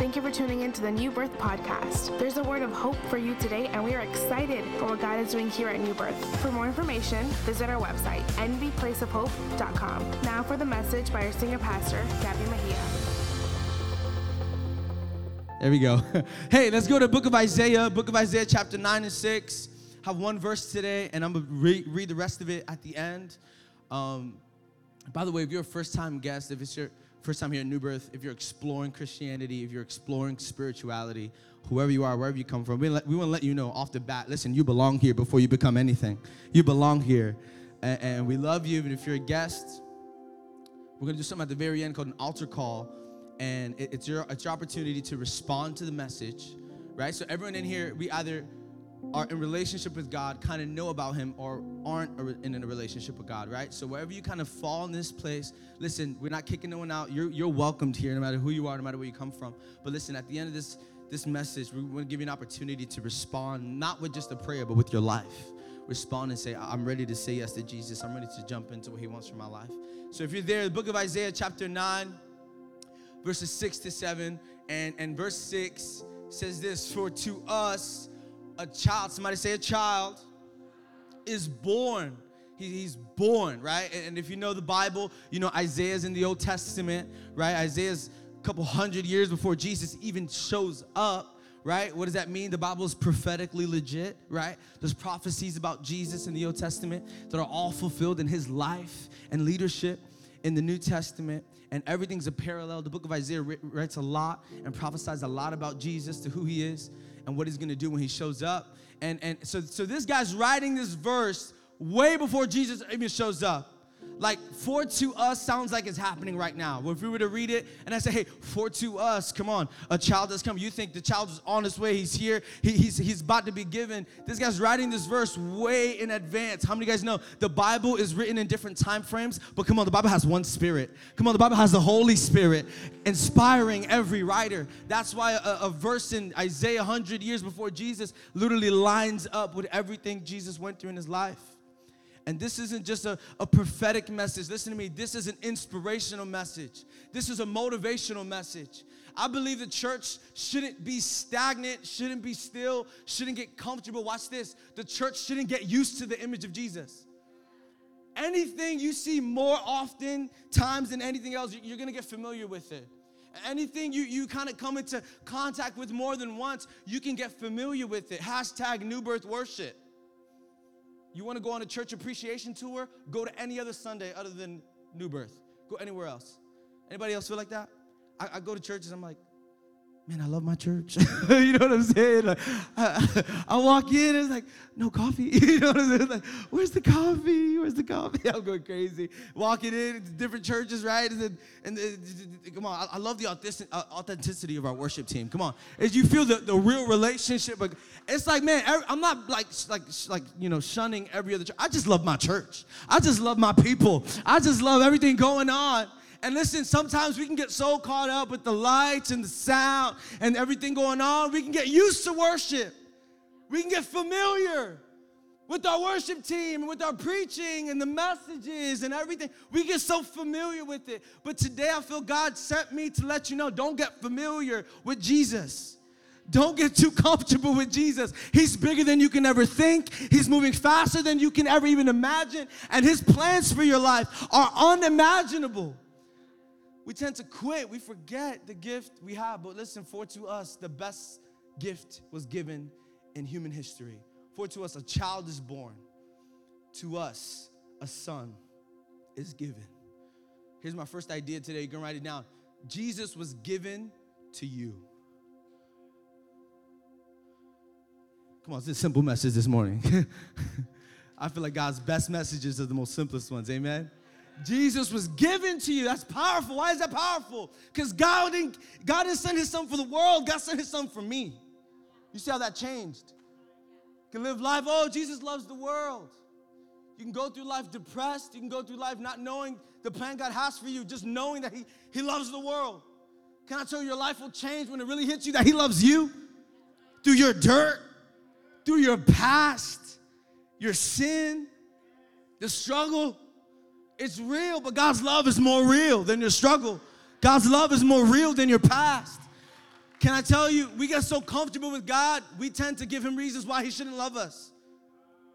Thank you for tuning in to the New Birth Podcast. There's a word of hope for you today, and we are excited for what God is doing here at New Birth. For more information, visit our website, nvplaceofhope.com. Now for the message by our senior pastor, Gabby Mejia. There we go. hey, let's go to book of Isaiah, book of Isaiah, chapter 9 and 6. Have one verse today, and I'm going to re- read the rest of it at the end. Um, by the way, if you're a first time guest, if it's your first time here at New Birth, if you're exploring Christianity, if you're exploring spirituality, whoever you are, wherever you come from, we, let, we want to let you know off the bat listen, you belong here before you become anything. You belong here. And, and we love you. And if you're a guest, we're going to do something at the very end called an altar call. And it, it's, your, it's your opportunity to respond to the message, right? So, everyone in here, we either are in relationship with God, kind of know about Him, or aren't in a relationship with God, right? So wherever you kind of fall in this place, listen, we're not kicking no one out. You're, you're welcomed here, no matter who you are, no matter where you come from. But listen, at the end of this this message, we want to give you an opportunity to respond, not with just a prayer, but with your life. Respond and say, I'm ready to say yes to Jesus. I'm ready to jump into what He wants for my life. So if you're there, the book of Isaiah, chapter 9, verses 6 to 7, and, and verse 6 says this For to us, a child, somebody say a child, is born. He, he's born, right? And, and if you know the Bible, you know Isaiah's in the Old Testament, right? Isaiah's a couple hundred years before Jesus even shows up right? What does that mean? The Bible is prophetically legit, right? There's prophecies about Jesus in the Old Testament that are all fulfilled in his life and leadership in the New Testament. And everything's a parallel. The book of Isaiah writes a lot and prophesies a lot about Jesus to who he is and what he's gonna do when he shows up. And, and so, so this guy's writing this verse way before Jesus even shows up like for to us sounds like it's happening right now. If we were to read it and I say, hey, for to us, come on, a child has come. You think the child is on his way, he's here, he, he's, he's about to be given. This guy's writing this verse way in advance. How many guys know the Bible is written in different time frames? But come on, the Bible has one spirit. Come on, the Bible has the Holy Spirit inspiring every writer. That's why a, a verse in Isaiah 100 years before Jesus literally lines up with everything Jesus went through in his life. And this isn't just a, a prophetic message. Listen to me. This is an inspirational message. This is a motivational message. I believe the church shouldn't be stagnant, shouldn't be still, shouldn't get comfortable. Watch this. The church shouldn't get used to the image of Jesus. Anything you see more often times than anything else, you're gonna get familiar with it. Anything you, you kind of come into contact with more than once, you can get familiar with it. Hashtag new birth worship. You want to go on a church appreciation tour? Go to any other Sunday other than New Birth. Go anywhere else. Anybody else feel like that? I, I go to churches, I'm like, man, I love my church. you know what I'm saying? Like, I, I, walk in, it's like, no coffee. you know what I'm saying? Like, where's the coffee? Where's the coffee? I'm going crazy. Walking in, different churches, right? And, and come on, I, I love the uh, authenticity of our worship team. Come on, as you feel the, the real relationship. But it's like, man, I'm not like like like you know shunning every other church. I just love my church. I just love my people. I just love everything going on. And listen, sometimes we can get so caught up with the lights and the sound and everything going on, we can get used to worship. We can get familiar with our worship team and with our preaching and the messages and everything. We get so familiar with it. But today I feel God sent me to let you know don't get familiar with Jesus. Don't get too comfortable with Jesus. He's bigger than you can ever think. He's moving faster than you can ever even imagine. And his plans for your life are unimaginable. We tend to quit. We forget the gift we have. But listen, for to us, the best gift was given in human history. For to us, a child is born. To us, a son is given. Here's my first idea today. You can write it down. Jesus was given to you. Come on, it's a simple message this morning. I feel like God's best messages are the most simplest ones. Amen. Jesus was given to you. That's powerful. Why is that powerful? Because God didn't, God didn't send his son for the world, God sent his son for me. You see how that changed? You can live life, oh, Jesus loves the world. You can go through life depressed. You can go through life not knowing the plan God has for you, just knowing that He, he loves the world. Can I tell you, your life will change when it really hits you that He loves you? Through your dirt, through your past, your sin, the struggle. It's real, but God's love is more real than your struggle. God's love is more real than your past. Can I tell you, we get so comfortable with God, we tend to give him reasons why he shouldn't love us.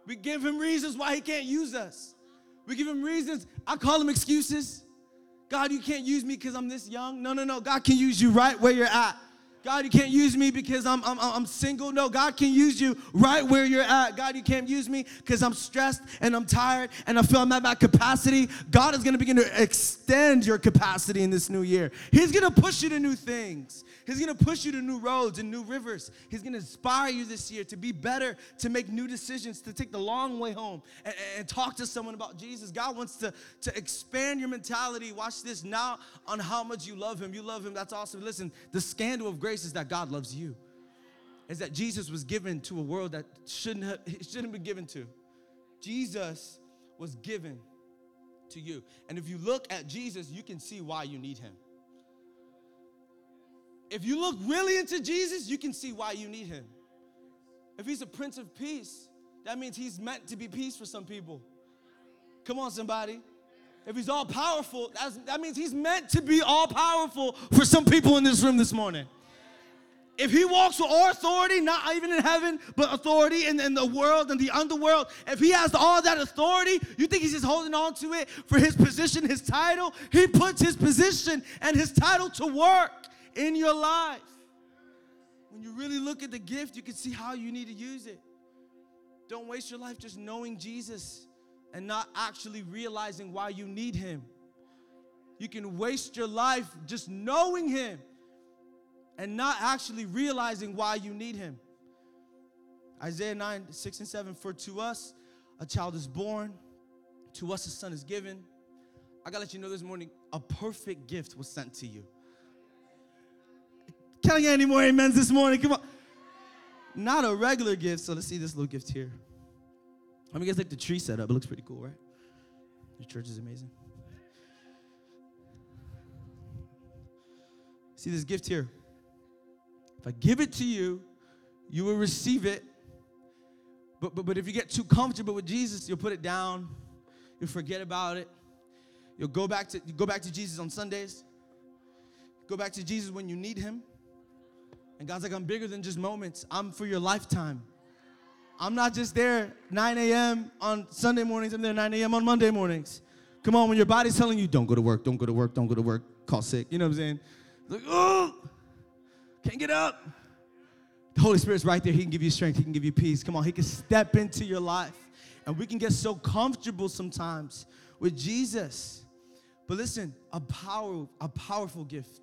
We give him reasons why he can't use us. We give him reasons. I call them excuses. God, you can't use me because I'm this young. No, no, no. God can use you right where you're at. God, you can't use me because I'm, I'm, I'm single. No, God can use you right where you're at. God, you can't use me because I'm stressed and I'm tired and I feel I'm at my capacity. God is going to begin to extend your capacity in this new year. He's going to push you to new things. He's gonna push you to new roads and new rivers. He's gonna inspire you this year to be better, to make new decisions, to take the long way home and, and talk to someone about Jesus. God wants to, to expand your mentality. Watch this now on how much you love Him. You love Him, that's awesome. Listen, the scandal of grace is that God loves you. Is that Jesus was given to a world that shouldn't have shouldn't be given to. Jesus was given to you. And if you look at Jesus, you can see why you need him. If you look really into Jesus, you can see why you need him. If he's a prince of peace, that means he's meant to be peace for some people. Come on, somebody. If he's all powerful, that means he's meant to be all powerful for some people in this room this morning. If he walks with all authority, not even in heaven, but authority in, in the world and the underworld, if he has all that authority, you think he's just holding on to it for his position, his title? He puts his position and his title to work in your life. When you really look at the gift, you can see how you need to use it. Don't waste your life just knowing Jesus and not actually realizing why you need Him. You can waste your life just knowing Him and not actually realizing why you need Him. Isaiah 9, 6 and 7 For to us a child is born, to us a son is given. I gotta let you know this morning a perfect gift was sent to you. Can I get any more amens this morning? Come on. Not a regular gift, so let's see this little gift here. Let me guys like the tree setup. It looks pretty cool, right? Your church is amazing. See this gift here. If I give it to you, you will receive it. But, but, but if you get too comfortable with Jesus, you'll put it down. You'll forget about it. You'll go back to, go back to Jesus on Sundays. Go back to Jesus when you need him. And God's like, I'm bigger than just moments. I'm for your lifetime. I'm not just there 9 a.m. on Sunday mornings, I'm there 9 a.m. on Monday mornings. Come on, when your body's telling you, don't go to work, don't go to work, don't go to work, call sick. You know what I'm saying? Like, oh, can't get up. The Holy Spirit's right there. He can give you strength, He can give you peace. Come on, He can step into your life. And we can get so comfortable sometimes with Jesus. But listen, a power, a powerful gift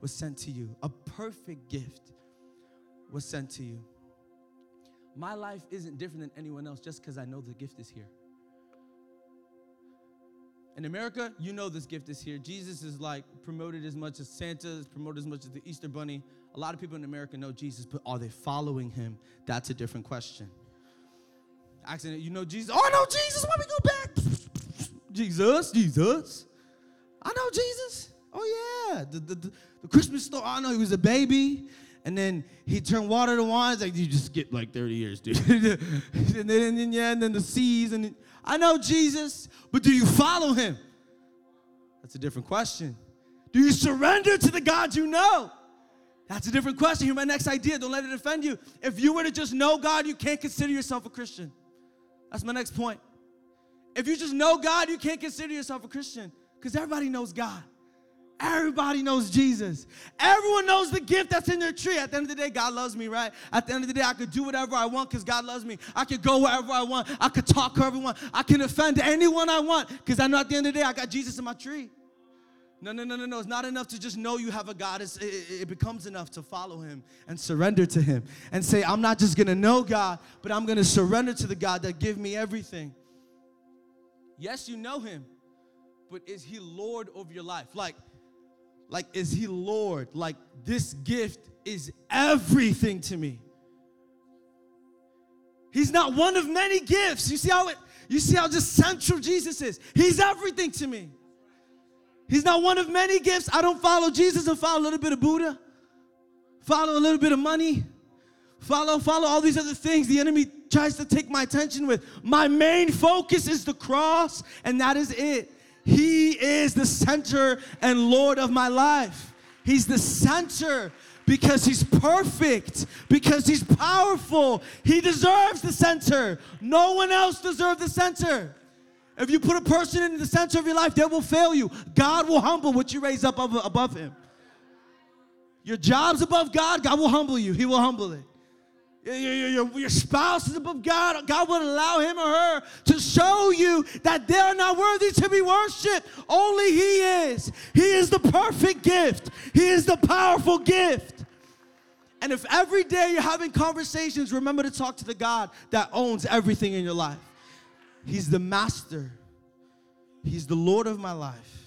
was sent to you, a perfect gift was sent to you. My life isn't different than anyone else just because I know the gift is here. In America, you know this gift is here. Jesus is like promoted as much as Santa is promoted as much as the Easter Bunny. A lot of people in America know Jesus, but are they following him? That's a different question. Accident, you know Jesus. Oh, I know Jesus. Why we go back? Jesus, Jesus. I know Jesus. Oh yeah, the, the, the, the Christmas story. I know he was a baby and then he turned water to wine. It's like you just get like 30 years, dude. and, then, and yeah, and then the seas. And I know Jesus, but do you follow him? That's a different question. Do you surrender to the God you know? That's a different question. Here's my next idea. Don't let it offend you. If you were to just know God, you can't consider yourself a Christian. That's my next point. If you just know God, you can't consider yourself a Christian because everybody knows God. Everybody knows Jesus. Everyone knows the gift that's in their tree. At the end of the day, God loves me, right? At the end of the day, I could do whatever I want because God loves me. I could go wherever I want. I could talk to everyone. I can offend anyone I want because I know at the end of the day, I got Jesus in my tree. No, no, no, no, no. It's not enough to just know you have a God. It, it, becomes enough to follow Him and surrender to Him and say, I'm not just going to know God, but I'm going to surrender to the God that give me everything. Yes, you know Him, but is He Lord over your life? Like, like, is he Lord? Like, this gift is everything to me. He's not one of many gifts. You see how it, you see how just central Jesus is. He's everything to me. He's not one of many gifts. I don't follow Jesus and follow a little bit of Buddha, follow a little bit of money, follow, follow all these other things the enemy tries to take my attention with. My main focus is the cross, and that is it. He is the center and Lord of my life. He's the center because he's perfect, because he's powerful. He deserves the center. No one else deserves the center. If you put a person in the center of your life, they will fail you. God will humble what you raise up above him. Your job's above God, God will humble you. He will humble it. Your, your, your, spouse is above God. God will allow him or her to show you that they are not worthy to be worshiped. Only He is. He is the perfect gift, He is the powerful gift. And if every day you're having conversations, remember to talk to the God that owns everything in your life. He's the master, He's the Lord of my life.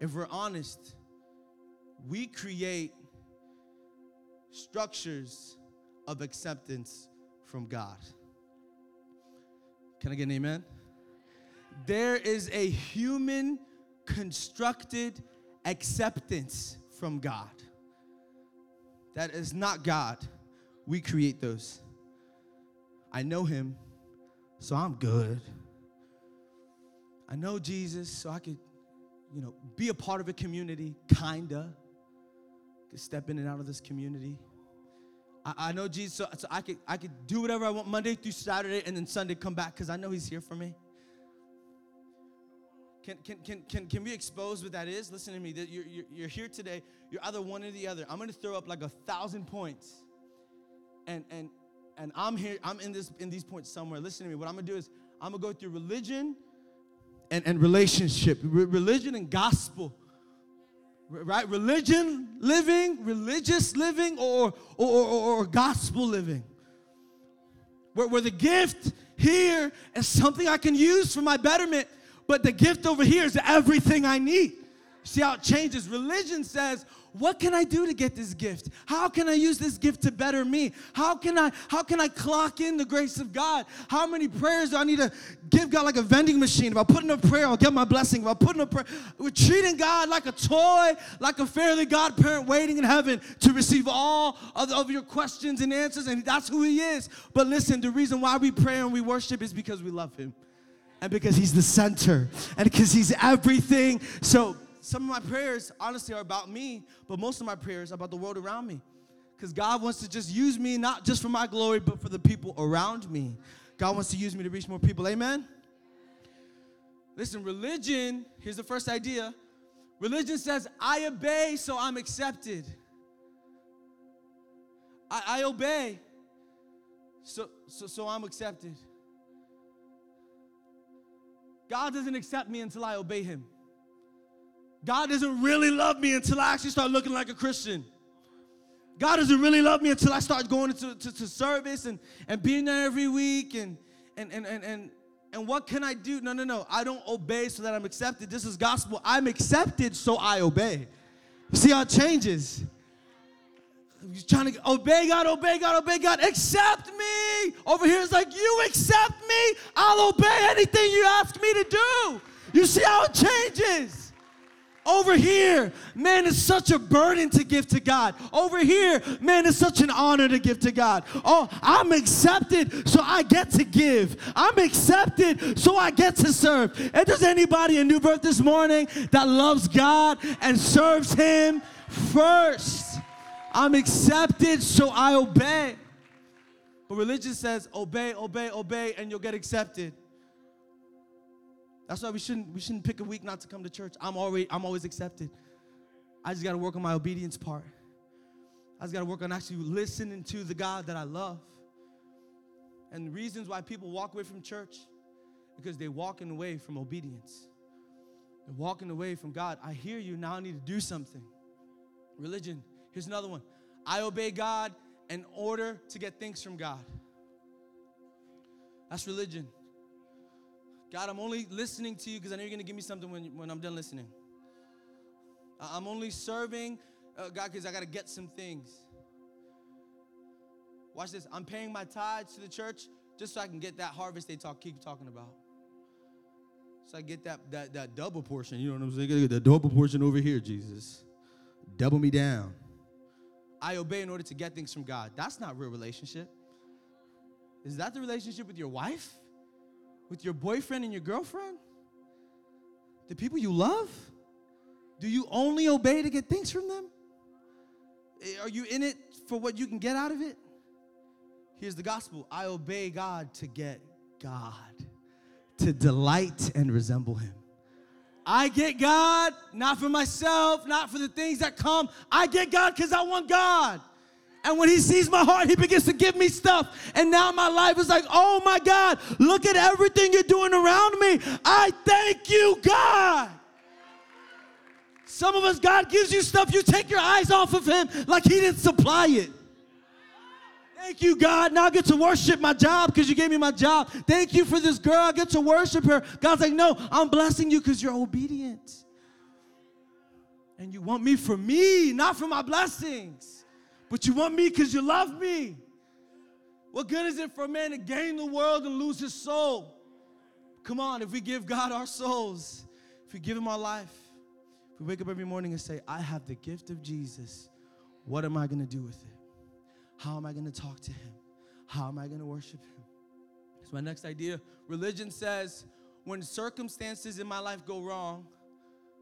If we're honest, we create structures of acceptance from God. Can I get an amen? There is a human constructed acceptance from God. That is not God. We create those. I know Him, so I'm good. I know Jesus, so I could, you know, be a part of a community, kinda could step in and out of this community. I, I know Jesus, so, so, I could I could do whatever I want Monday through Saturday and then Sunday come back because I know He's here for me. Can, can, can, can, can we expose what that is? Listen to me. You're, you're, you're here today. You're either one or the other. I'm going to throw up like a thousand points. And, and, and I'm here, I'm in, this, in these points somewhere. Listen to me. What I'm to do is I'm to go through religion and, and relationship, Re- religion and gospel right? Religion living, religious living, or, or, or, or gospel living. Where, where the gift here is something I can use for my betterment, but the gift over here is everything I need. See how it changes. Religion says, what can I do to get this gift? How can I use this gift to better me? How can I how can I clock in the grace of God? How many prayers do I need to give God like a vending machine? If I put in a prayer, I'll get my blessing. If I put in a prayer, we're treating God like a toy, like a fairly godparent waiting in heaven to receive all of, of your questions and answers, and that's who He is. But listen, the reason why we pray and we worship is because we love Him. And because he's the center, and because he's everything. So some of my prayers, honestly, are about me, but most of my prayers are about the world around me. Because God wants to just use me, not just for my glory, but for the people around me. God wants to use me to reach more people. Amen? Listen, religion, here's the first idea. Religion says, I obey, so I'm accepted. I, I obey, so, so, so I'm accepted. God doesn't accept me until I obey Him. God doesn't really love me until I actually start looking like a Christian. God doesn't really love me until I start going to, to, to service and, and being there every week and, and, and, and, and, and what can I do? No, no, no. I don't obey so that I'm accepted. This is gospel. I'm accepted so I obey. See how it changes? He's trying to obey God, obey God, obey God. Accept me. Over here, it's like, you accept me, I'll obey anything you ask me to do. You see how it changes? Over here, man, it's such a burden to give to God. Over here, man, it's such an honor to give to God. Oh, I'm accepted, so I get to give. I'm accepted, so I get to serve. And there's anybody in New Birth this morning that loves God and serves Him first. I'm accepted, so I obey. But religion says, obey, obey, obey, and you'll get accepted. That's why we shouldn't we shouldn't pick a week not to come to church. I'm already I'm always accepted. I just got to work on my obedience part. I just got to work on actually listening to the God that I love. And the reasons why people walk away from church because they're walking away from obedience. They're walking away from God. I hear you, now I need to do something. Religion. Here's another one. I obey God in order to get things from God. That's religion. God, I'm only listening to you because I know you're going to give me something when, when I'm done listening. I'm only serving uh, God because I got to get some things. Watch this. I'm paying my tithes to the church just so I can get that harvest they talk keep talking about. So I get that that that double portion. You know what I'm saying? Get the double portion over here, Jesus. Double me down. I obey in order to get things from God. That's not real relationship. Is that the relationship with your wife? With your boyfriend and your girlfriend? The people you love? Do you only obey to get things from them? Eh, are you in it for what you can get out of it? Here's the gospel I obey God to get God, to delight and resemble Him. I get God not for myself, not for the things that come. I get God because I want God. And when he sees my heart, he begins to give me stuff. And now my life is like, oh my God, look at everything you're doing around me. I thank you, God. Some of us, God gives you stuff, you take your eyes off of him like he didn't supply it. Thank you, God. Now I get to worship my job because you gave me my job. Thank you for this girl. I get to worship her. God's like, no, I'm blessing you because you're obedient. And you want me for me, not for my blessings. But you want me because you love me. What good is it for a man to gain the world and lose his soul? Come on, if we give God our souls, if we give him our life, if we wake up every morning and say, I have the gift of Jesus, what am I going to do with it? How am I going to talk to him? How am I going to worship him? So, my next idea religion says, when circumstances in my life go wrong,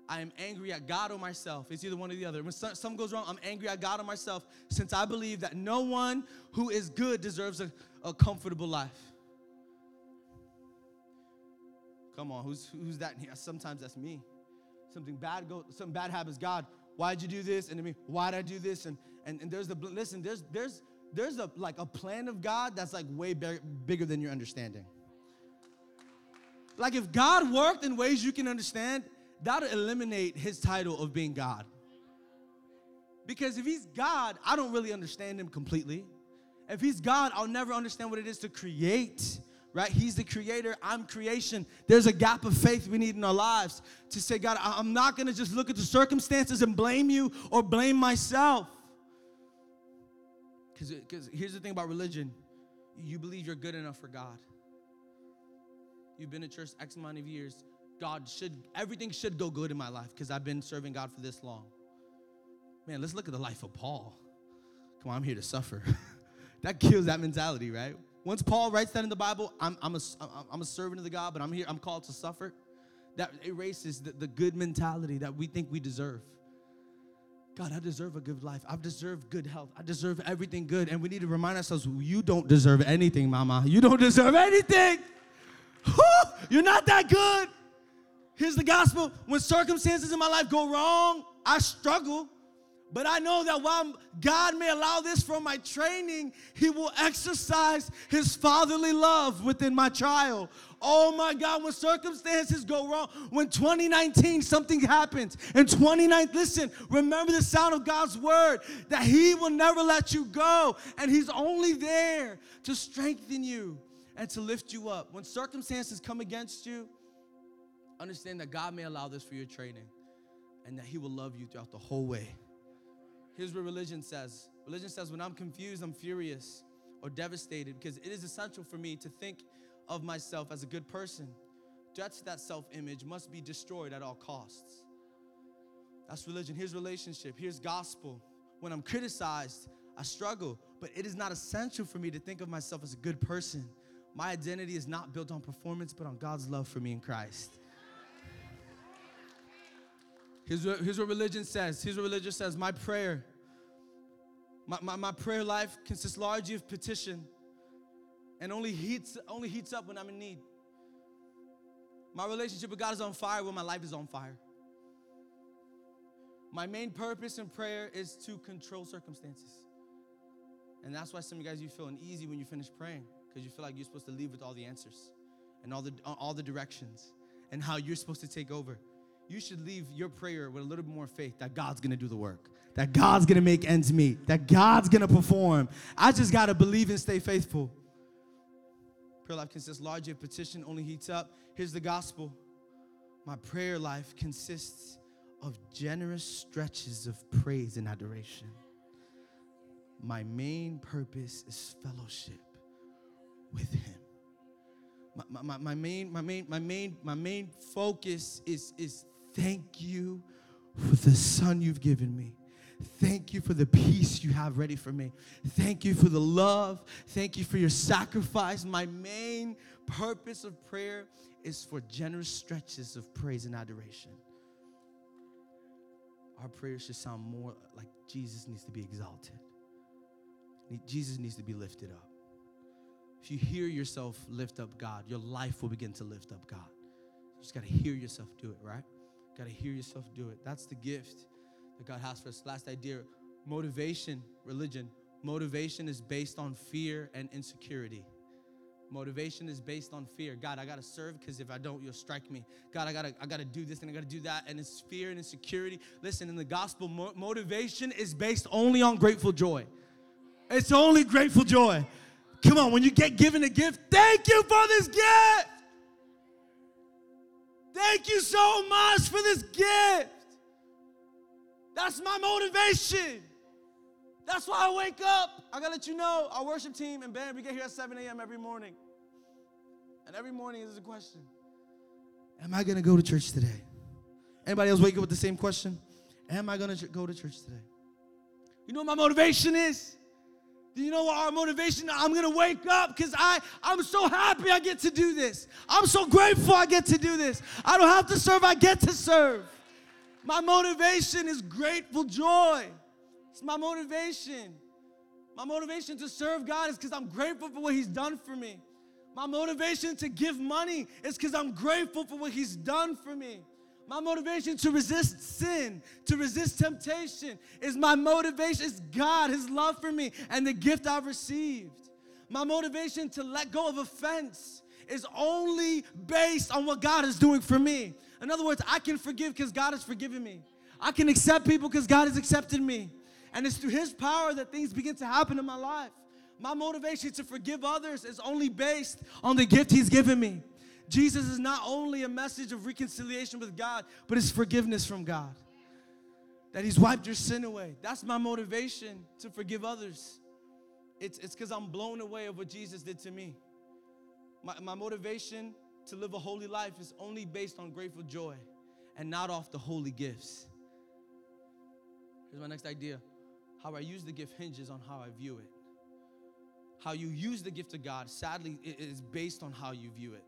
I am angry at God or myself. It's either one or the other. When something goes wrong, I'm angry at God or myself since I believe that no one who is good deserves a, a comfortable life. Come on, who's, who's that? Sometimes that's me. Something bad goes, something bad happens. God, why'd you do this? And to me, why'd I do this? And, and, and there's the, listen, there's, there's, there's a, like a plan of God that's like way bigger than your understanding. Like if God worked in ways you can understand, that'll eliminate his title of being God. Because if he's God, I don't really understand him completely. If he's God, I'll never understand what it is to create, right? He's the creator, I'm creation. There's a gap of faith we need in our lives to say, God, I'm not gonna just look at the circumstances and blame you or blame myself. Because here's the thing about religion you believe you're good enough for God. You've been in church X amount of years. God should, everything should go good in my life because I've been serving God for this long. Man, let's look at the life of Paul. Come on, I'm here to suffer. that kills that mentality, right? Once Paul writes that in the Bible, I'm, I'm, a, I'm a servant of the God, but I'm here, I'm called to suffer. That erases the, the good mentality that we think we deserve. God, I deserve a good life. I deserve good health. I deserve everything good. And we need to remind ourselves you don't deserve anything, mama. You don't deserve anything. You're not that good. Here's the gospel when circumstances in my life go wrong, I struggle. But I know that while God may allow this for my training, He will exercise His fatherly love within my trial. Oh my God, when circumstances go wrong, when 2019 something happens, and 29, listen, remember the sound of God's word that He will never let you go, and He's only there to strengthen you and to lift you up. When circumstances come against you, understand that God may allow this for your training and that He will love you throughout the whole way. Here's what religion says religion says, when I'm confused, I'm furious or devastated because it is essential for me to think of myself as a good person. That's that self image must be destroyed at all costs. That's religion. Here's relationship. Here's gospel. When I'm criticized, I struggle, but it is not essential for me to think of myself as a good person. My identity is not built on performance, but on God's love for me in Christ. Here's what, religion says. Here's what religion says. My prayer, my, my, my prayer life consists largely of petition and only heats, only heats up when I'm in need. My relationship with God is on fire when my life is on fire. My main purpose in prayer is to control circumstances. And that's why some of you guys, you feel uneasy when you finish praying because you feel like you're supposed to leave with all the answers and all the, all the directions and how you're supposed to take over you should leave your prayer with a little bit more faith that God's gonna do the work, that God's gonna make ends meet, that God's gonna perform. I just gotta believe and stay faithful. Prayer life consists largely of petition, only heats up. Here's the gospel my prayer life consists of generous stretches of praise and adoration. My main purpose is fellowship with Him. My, my, my, main, my, main, my, main, my main focus is, is Thank you for the son you've given me. Thank you for the peace you have ready for me. Thank you for the love. Thank you for your sacrifice. My main purpose of prayer is for generous stretches of praise and adoration. our prayers should sound more like Jesus needs to be exalted. Jesus needs to be lifted up. If you hear yourself lift up God, your life will begin to lift up God. You just got to hear yourself do it, right? Got to hear yourself do it. That's the gift that God has for us. Last idea motivation, religion. Motivation is based on fear and insecurity. Motivation is based on fear. God, I gotta serve because if I don't, you'll strike me. God, I gotta, I gotta do this and I gotta do that. And it's fear and insecurity. Listen, in the gospel, mo- motivation is based only on grateful joy. It's only grateful joy. Come on, when you get given a gift, thank you for this gift. Thank you so much for this gift. That's my motivation. That's why I wake up. I gotta let you know, our worship team and band, we get here at 7 a.m. every morning. And every morning is a question. Am I gonna go to church today? Anybody else wake up with the same question? Am I gonna go to church today? You know what my motivation is? You know what our motivation? I'm gonna wake up because I I'm so happy I get to do this. I'm so grateful I get to do this. I don't have to serve, I get to serve. My motivation is grateful joy. It's my motivation. My motivation to serve God is because I'm grateful for what He's done for me. My motivation to give money is because I'm grateful for what He's done for me. My motivation to resist sin, to resist temptation, is my motivation, is God, His love for me, and the gift I've received. My motivation to let go of offense is only based on what God is doing for me. In other words, I can forgive because God has forgiven me. I can accept people because God has accepted me. And it's through His power that things begin to happen in my life. My motivation to forgive others is only based on the gift He's given me. Jesus is not only a message of reconciliation with God, but it's forgiveness from God. That He's wiped your sin away. That's my motivation to forgive others. It's because I'm blown away of what Jesus did to me. My, my motivation to live a holy life is only based on grateful joy and not off the holy gifts. Here's my next idea how I use the gift hinges on how I view it. How you use the gift of God, sadly, is based on how you view it.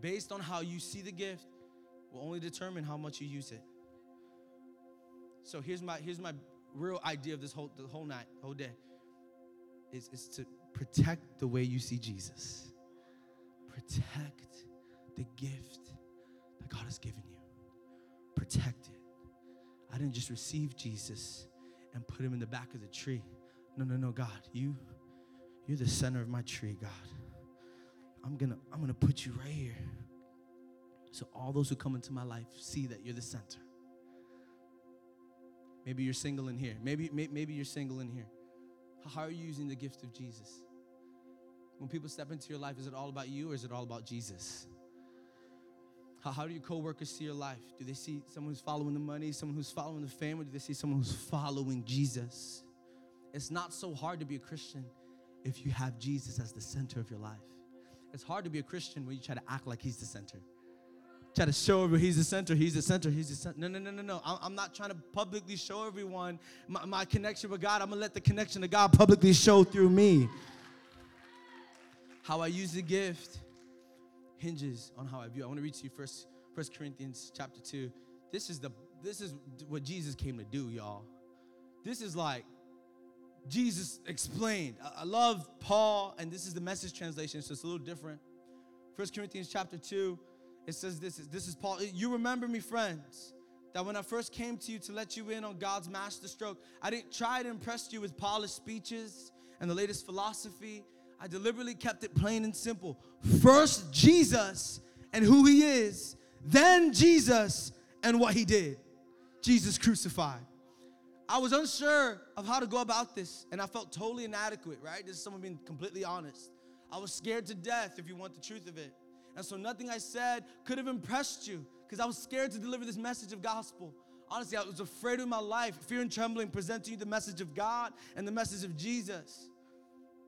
Based on how you see the gift, will only determine how much you use it. So here's my here's my real idea of this whole the whole night, whole day. Is, is to protect the way you see Jesus. Protect the gift that God has given you. Protect it. I didn't just receive Jesus and put him in the back of the tree. No, no, no, God, you, you're the center of my tree, God. I'm gonna, I'm gonna put you right here. So all those who come into my life see that you're the center. Maybe you're single in here. Maybe, maybe you're single in here. How are you using the gift of Jesus? When people step into your life, is it all about you or is it all about Jesus? How, how do your coworkers see your life? Do they see someone who's following the money, someone who's following the family? do they see someone who's following Jesus? It's not so hard to be a Christian if you have Jesus as the center of your life. It's hard to be a Christian when you try to act like he's the center. Try to show everyone he's the center, he's the center, he's the center. No, no, no, no, no. I'm not trying to publicly show everyone my, my connection with God. I'm gonna let the connection to God publicly show through me. How I use the gift hinges on how I view. I want to read to you first, First Corinthians chapter 2. This is the this is what Jesus came to do, y'all. This is like Jesus explained. I love Paul, and this is the message translation, so it's a little different. First Corinthians chapter 2, it says this this is Paul. You remember me, friends, that when I first came to you to let you in on God's master stroke, I didn't try to impress you with polished speeches and the latest philosophy. I deliberately kept it plain and simple. First, Jesus and who he is, then Jesus and what he did. Jesus crucified. I was unsure of how to go about this, and I felt totally inadequate, right? This is someone being completely honest. I was scared to death, if you want the truth of it. And so nothing I said could have impressed you because I was scared to deliver this message of gospel. Honestly, I was afraid of my life, fear and trembling, presenting you the message of God and the message of Jesus.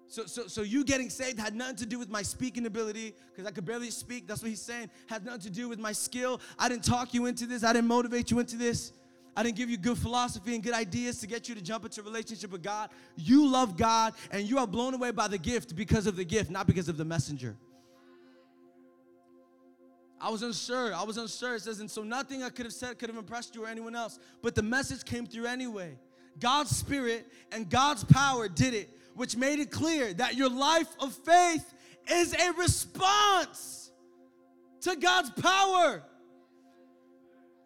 So, so, so you getting saved had nothing to do with my speaking ability because I could barely speak. That's what he's saying. Had nothing to do with my skill. I didn't talk you into this. I didn't motivate you into this. I didn't give you good philosophy and good ideas to get you to jump into a relationship with God. You love God and you are blown away by the gift because of the gift, not because of the messenger. I was unsure. I was unsure. It says, and so nothing I could have said could have impressed you or anyone else. But the message came through anyway. God's spirit and God's power did it, which made it clear that your life of faith is a response to God's power.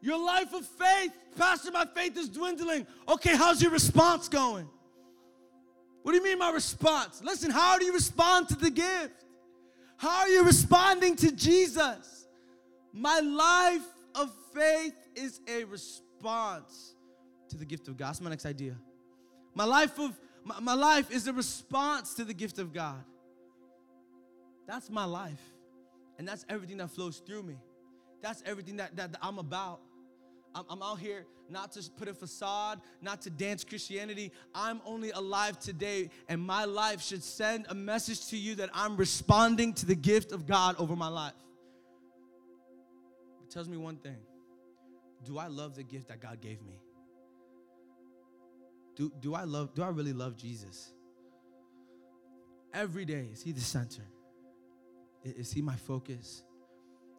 Your life of faith, Pastor, my faith is dwindling. Okay, how's your response going? What do you mean, my response? Listen, how do you respond to the gift? How are you responding to Jesus? My life of faith is a response to the gift of God. That's my next idea. My life of my, my life is a response to the gift of God. That's my life. And that's everything that flows through me. That's everything that, that, that I'm about. I'm, out here not to put a facade, not to dance Christianity. I'm only alive today, and my life should send a message to you that I'm responding to the gift of God over my life. It tells me one thing Do I love the gift that God gave me? Do, do I love, do I really love Jesus? Every day, is he the center? Is he my focus?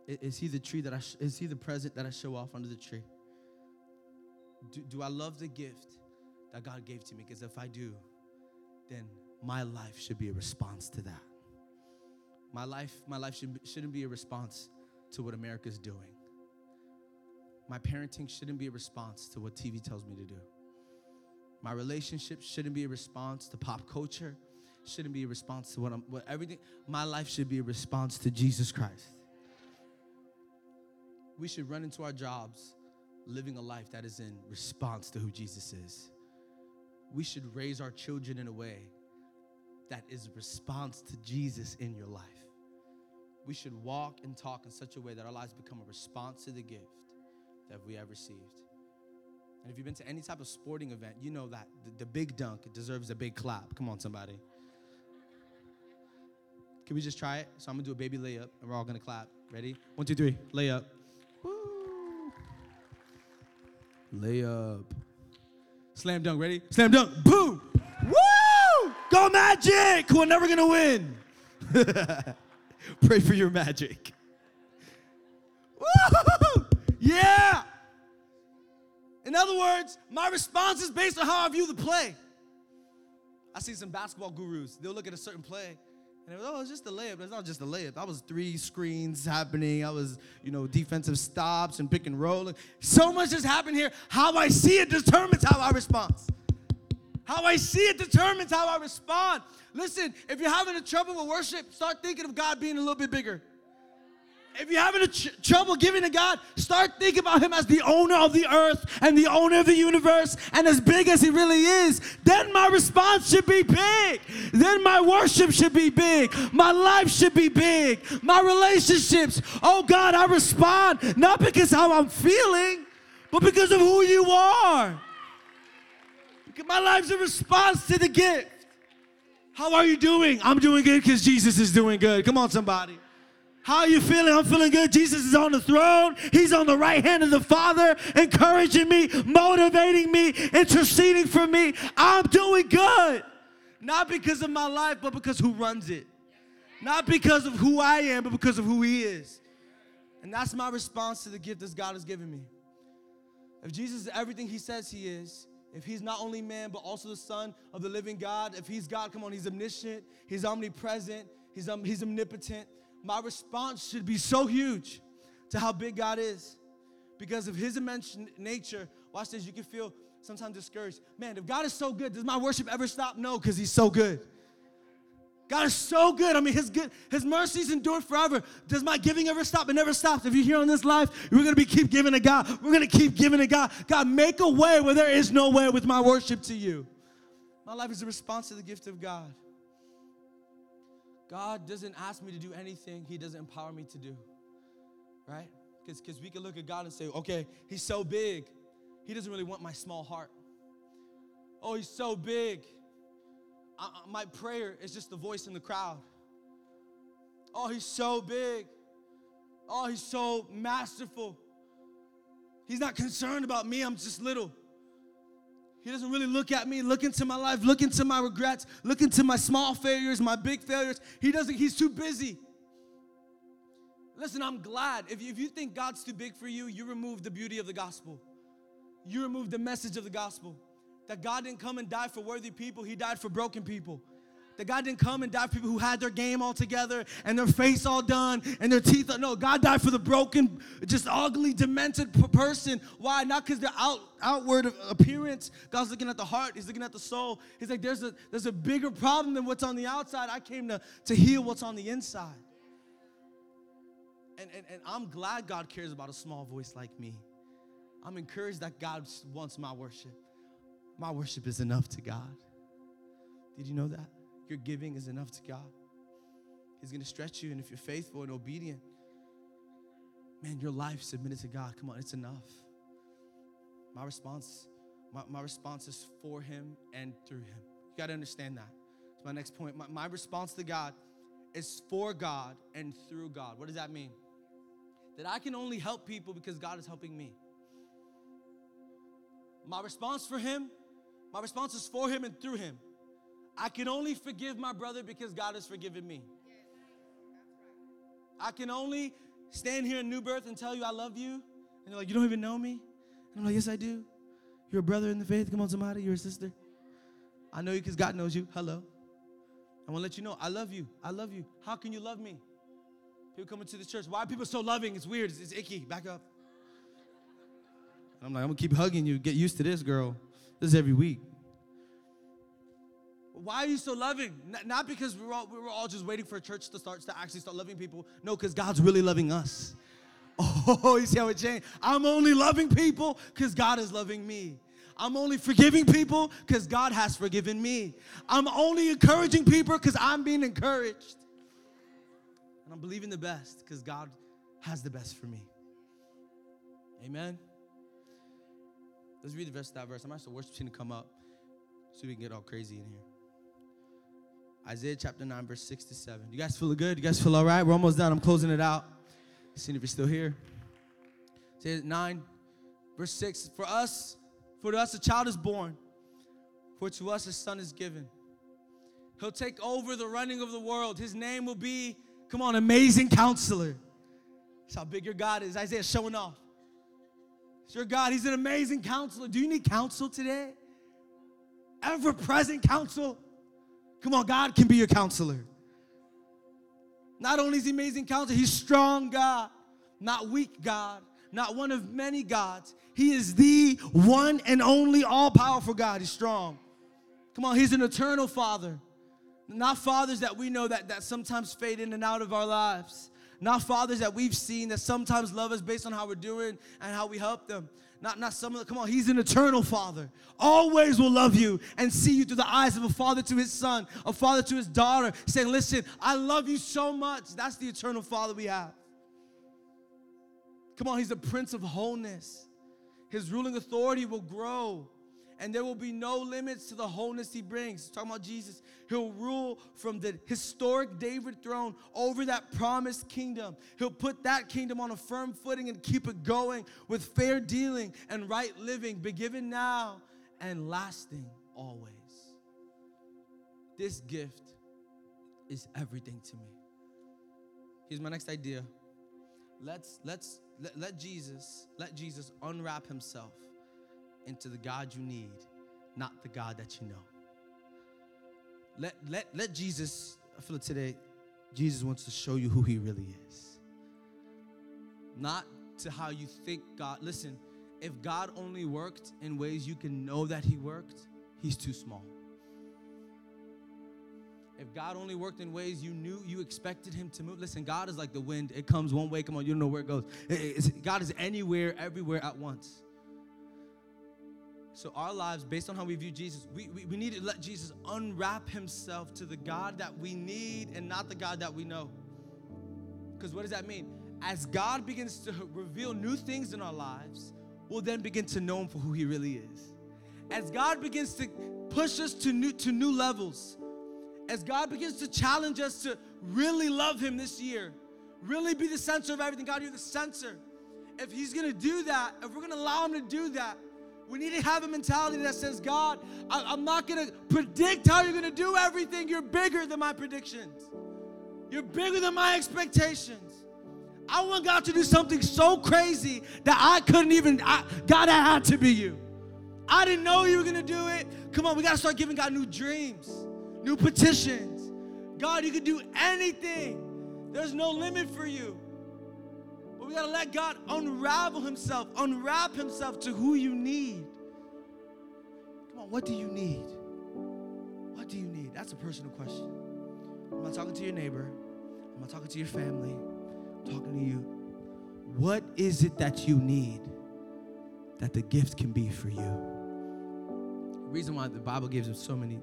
Is he the tree that I, is he the present that I show off under the tree? Do, do I love the gift that God gave to me? Because if I do, then my life should be a response to that. My life, my life should, shouldn't be a response to what America's doing. My parenting shouldn't be a response to what TV tells me to do. My relationship shouldn't be a response to pop culture. Shouldn't be a response to what I'm what everything. My life should be a response to Jesus Christ. We should run into our jobs living a life that is in response to who Jesus is. We should raise our children in a way that is a response to Jesus in your life. We should walk and talk in such a way that our lives become a response to the gift that we have received. And if you've been to any type of sporting event, you know that the, the big dunk deserves a big clap. Come on, somebody. Can we just try it? So I'm gonna do a baby layup and we're all gonna clap. Ready? One, two, three, layup. Layup. Slam dunk, ready? Slam dunk, boom! Woo! Go Magic! We're never gonna win. Pray for your magic. Woo! Yeah! In other words, my response is based on how I view the play. I see some basketball gurus, they'll look at a certain play and it was, oh, it's just a layup. It's not just a layup. I was three screens happening. I was, you know, defensive stops and pick and roll. So much has happened here. How I see it determines how I respond. How I see it determines how I respond. Listen, if you're having a trouble with worship, start thinking of God being a little bit bigger. If you're having ch- trouble giving to God, start thinking about Him as the owner of the earth and the owner of the universe and as big as He really is. Then my response should be big. Then my worship should be big. My life should be big. My relationships. Oh God, I respond not because how I'm feeling, but because of who you are. Because My life's a response to the gift. How are you doing? I'm doing good because Jesus is doing good. Come on, somebody. How are you feeling? I'm feeling good. Jesus is on the throne. He's on the right hand of the Father, encouraging me, motivating me, interceding for me. I'm doing good. Not because of my life, but because who runs it. Not because of who I am, but because of who He is. And that's my response to the gift that God has given me. If Jesus is everything He says He is, if He's not only man, but also the Son of the living God, if He's God, come on, He's omniscient, He's omnipresent, He's, um, he's omnipotent my response should be so huge to how big God is. Because of his immense nature, watch this, you can feel sometimes discouraged. Man, if God is so good, does my worship ever stop? No, because he's so good. God is so good. I mean, his good, his mercies endure forever. Does my giving ever stop? It never stops. If you're here on this life, we're gonna be keep giving to God. We're gonna keep giving to God. God, make a way where there is no way with my worship to you. My life is a response to the gift of God. God doesn't ask me to do anything He doesn't empower me to do. Right? Because we can look at God and say, okay, He's so big. He doesn't really want my small heart. Oh, He's so big. I, my prayer is just the voice in the crowd. Oh, He's so big. Oh, He's so masterful. He's not concerned about me, I'm just little. He doesn't really look at me, look into my life, look into my regrets, look into my small failures, my big failures. He doesn't, he's too busy. Listen, I'm glad. If you, if you think God's too big for you, you remove the beauty of the gospel. You remove the message of the gospel. That God didn't come and die for worthy people, He died for broken people. That God didn't come and die for people who had their game all together and their face all done and their teeth. No, God died for the broken, just ugly, demented person. Why? Not because their out, outward appearance. God's looking at the heart. He's looking at the soul. He's like, there's a there's a bigger problem than what's on the outside. I came to to heal what's on the inside. And, and, and I'm glad God cares about a small voice like me. I'm encouraged that God wants my worship. My worship is enough to God. Did you know that? Your giving is enough to God. He's gonna stretch you, and if you're faithful and obedient, man, your life submitted to God. Come on, it's enough. My response, my, my response is for him and through him. You gotta understand that. It's my next point. My, my response to God is for God and through God. What does that mean? That I can only help people because God is helping me. My response for him, my response is for him and through him. I can only forgive my brother because God has forgiven me. I can only stand here in New Birth and tell you I love you. And you're like, you don't even know me? And I'm like, yes, I do. You're a brother in the faith. Come on, somebody. You're a sister. I know you because God knows you. Hello. I want to let you know I love you. I love you. How can you love me? People coming to the church. Why are people so loving? It's weird. It's, it's icky. Back up. And I'm like, I'm going to keep hugging you. Get used to this, girl. This is every week. Why are you so loving? Not because we were, all, we were all just waiting for a church to start to actually start loving people. No, because God's really loving us. Oh, you see how it changed? I'm only loving people because God is loving me. I'm only forgiving people because God has forgiven me. I'm only encouraging people because I'm being encouraged. And I'm believing the best because God has the best for me. Amen. Let's read the rest of that verse. I'm asking the worship team to come up so we can get all crazy in here. Isaiah chapter 9, verse 6 to 7. You guys feel good? You guys feel all right? We're almost done. I'm closing it out. Seeing if you're still here. Isaiah 9, verse 6. For us, for us a child is born, for to us a son is given. He'll take over the running of the world. His name will be, come on, amazing counselor. That's how big your God is. Isaiah showing off. It's your God. He's an amazing counselor. Do you need counsel today? Ever present counsel? Come on, God can be your counselor. Not only is he amazing counselor, he's strong God, not weak God, not one of many gods. He is the one and only all powerful God. He's strong. Come on, he's an eternal father. Not fathers that we know that, that sometimes fade in and out of our lives. Not fathers that we've seen that sometimes love us based on how we're doing and how we help them. Not, not some of the, come on, he's an eternal father. Always will love you and see you through the eyes of a father to his son, a father to his daughter, saying, Listen, I love you so much. That's the eternal father we have. Come on, he's the prince of wholeness. His ruling authority will grow and there will be no limits to the wholeness he brings. Talking about Jesus, he'll rule from the historic David throne over that promised kingdom. He'll put that kingdom on a firm footing and keep it going with fair dealing and right living, be given now and lasting always. This gift is everything to me. Here's my next idea. Let's let's let, let Jesus let Jesus unwrap himself into the God you need, not the God that you know. Let, let, let Jesus, I feel it today, Jesus wants to show you who he really is. Not to how you think God. Listen, if God only worked in ways you can know that he worked, he's too small. If God only worked in ways you knew you expected him to move, listen, God is like the wind. It comes one way, come on, you don't know where it goes. God is anywhere, everywhere at once. So, our lives, based on how we view Jesus, we, we, we need to let Jesus unwrap himself to the God that we need and not the God that we know. Because what does that mean? As God begins to reveal new things in our lives, we'll then begin to know him for who he really is. As God begins to push us to new, to new levels, as God begins to challenge us to really love him this year, really be the center of everything, God, you're the center. If he's gonna do that, if we're gonna allow him to do that, we need to have a mentality that says, God, I, am not going to predict how you're going to do everything. You're bigger than my predictions, you're bigger than my expectations. I want God to do something so crazy that I couldn't even, I, God, I had to be you. I didn't know you were going to do it. Come on, we got to start giving God new dreams, new petitions. God, you can do anything. There's no limit for you. We got to let God unravel himself, unwrap himself to who you need. Come on, what do you need? What do you need? That's a personal question. I'm not talking to your neighbor. I'm not talking to your family. I'm talking to you. What is it that you need that the gift can be for you? The reason why the Bible gives us so many,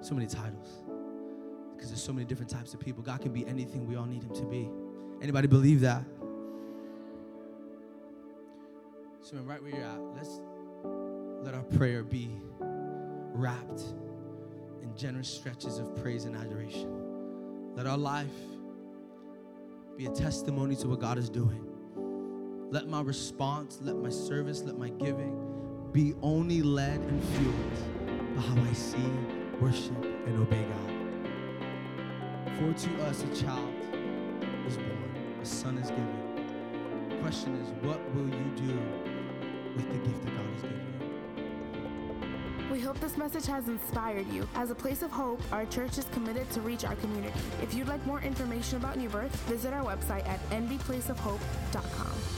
so many titles. Because there's so many different types of people. God can be anything we all need him to be. Anybody believe that? So right where you're at, let's let our prayer be wrapped in generous stretches of praise and adoration. Let our life be a testimony to what God is doing. Let my response, let my service, let my giving be only led and fueled by how I see, worship, and obey God. For to us a child is born, a son is given. The question is, what will you do with the gift that God has given you? We hope this message has inspired you. As a place of hope, our church is committed to reach our community. If you'd like more information about New Birth, visit our website at nbplaceofhope.com.